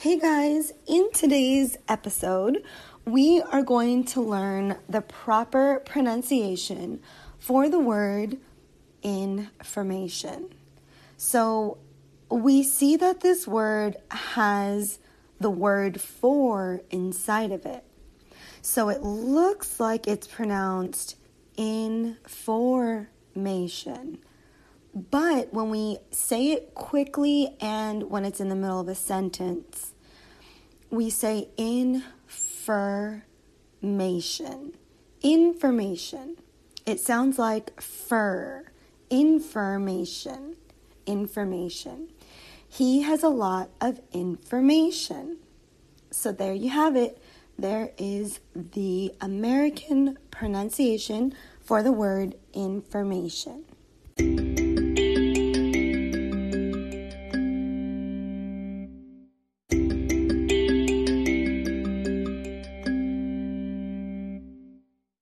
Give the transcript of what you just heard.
Hey guys, in today's episode, we are going to learn the proper pronunciation for the word information. So, we see that this word has the word for inside of it. So, it looks like it's pronounced information. But when we say it quickly and when it's in the middle of a sentence, we say information. Information. It sounds like fur. Information. Information. He has a lot of information. So there you have it. There is the American pronunciation for the word information.